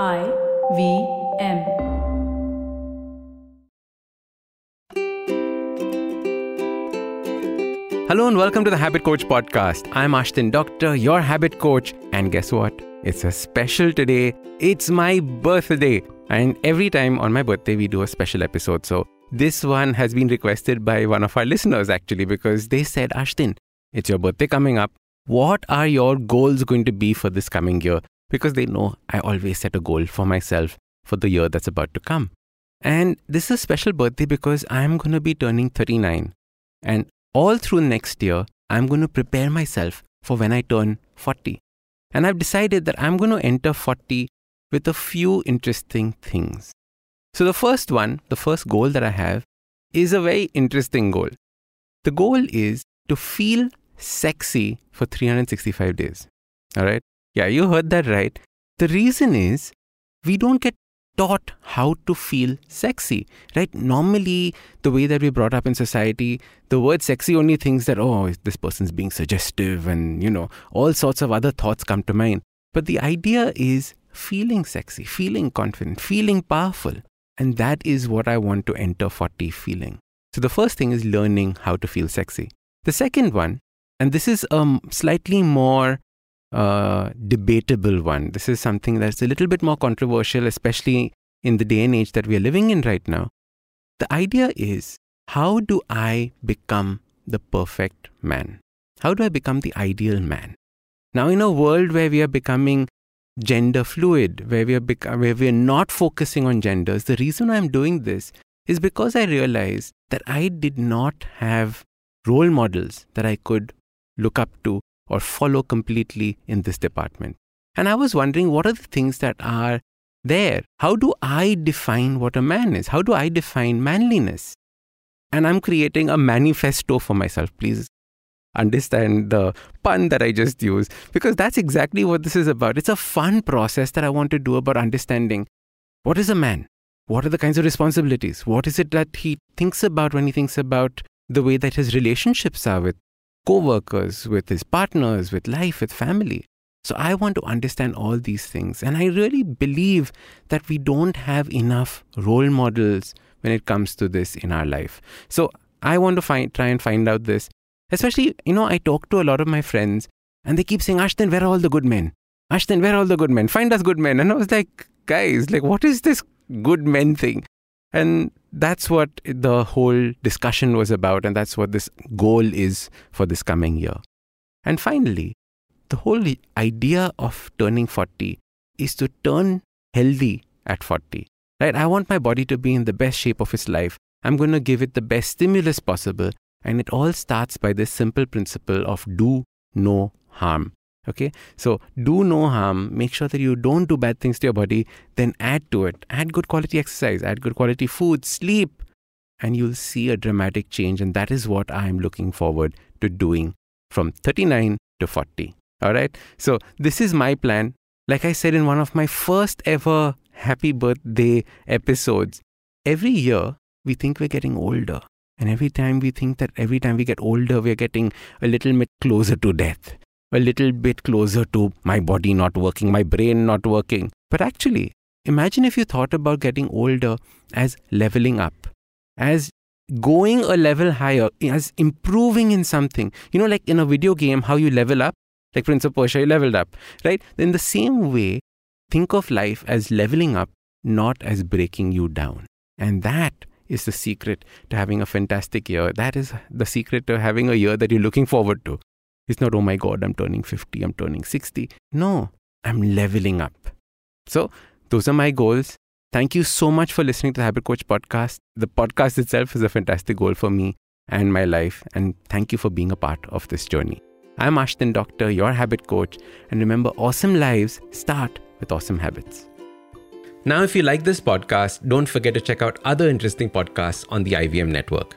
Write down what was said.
I V M. Hello and welcome to the Habit Coach podcast. I'm Ashdin Doctor, your habit coach. And guess what? It's a special today. It's my birthday. And every time on my birthday, we do a special episode. So this one has been requested by one of our listeners actually because they said, Ashdin, it's your birthday coming up. What are your goals going to be for this coming year? Because they know I always set a goal for myself for the year that's about to come. And this is a special birthday because I'm going to be turning 39. And all through next year, I'm going to prepare myself for when I turn 40. And I've decided that I'm going to enter 40 with a few interesting things. So, the first one, the first goal that I have, is a very interesting goal. The goal is to feel sexy for 365 days. All right. Yeah, you heard that right. The reason is we don't get taught how to feel sexy, right? Normally, the way that we're brought up in society, the word sexy only thinks that, oh, this person's being suggestive and, you know, all sorts of other thoughts come to mind. But the idea is feeling sexy, feeling confident, feeling powerful. And that is what I want to enter 40 feeling. So the first thing is learning how to feel sexy. The second one, and this is a um, slightly more uh, debatable one. This is something that's a little bit more controversial, especially in the day and age that we are living in right now. The idea is how do I become the perfect man? How do I become the ideal man? Now, in a world where we are becoming gender fluid, where we are bec- where we are not focusing on genders, the reason I'm doing this is because I realized that I did not have role models that I could look up to or follow completely in this department. And I was wondering what are the things that are there? How do I define what a man is? How do I define manliness? And I'm creating a manifesto for myself. Please understand the pun that I just used because that's exactly what this is about. It's a fun process that I want to do about understanding what is a man? What are the kinds of responsibilities? What is it that he thinks about when he thinks about the way that his relationships are with co workers, with his partners, with life, with family. So I want to understand all these things. And I really believe that we don't have enough role models when it comes to this in our life. So I want to find, try and find out this. Especially, you know, I talk to a lot of my friends and they keep saying, Ashdin, where are all the good men? Ashdin, where are all the good men? Find us good men. And I was like, guys, like, what is this good men thing? And that's what the whole discussion was about, and that's what this goal is for this coming year. And finally, the whole idea of turning 40 is to turn healthy at 40. Right? I want my body to be in the best shape of its life. I'm going to give it the best stimulus possible. And it all starts by this simple principle of do no harm. Okay, so do no harm, make sure that you don't do bad things to your body, then add to it. Add good quality exercise, add good quality food, sleep, and you'll see a dramatic change. And that is what I'm looking forward to doing from 39 to 40. All right, so this is my plan. Like I said in one of my first ever happy birthday episodes, every year we think we're getting older. And every time we think that every time we get older, we're getting a little bit closer to death a little bit closer to my body not working, my brain not working. But actually, imagine if you thought about getting older as leveling up, as going a level higher, as improving in something. You know, like in a video game, how you level up, like Prince of Persia, you leveled up, right? In the same way, think of life as leveling up, not as breaking you down. And that is the secret to having a fantastic year. That is the secret to having a year that you're looking forward to. It's not, oh my God, I'm turning 50, I'm turning 60. No, I'm leveling up. So, those are my goals. Thank you so much for listening to the Habit Coach podcast. The podcast itself is a fantastic goal for me and my life. And thank you for being a part of this journey. I'm Ashdin Doctor, your habit coach. And remember, awesome lives start with awesome habits. Now, if you like this podcast, don't forget to check out other interesting podcasts on the IVM network.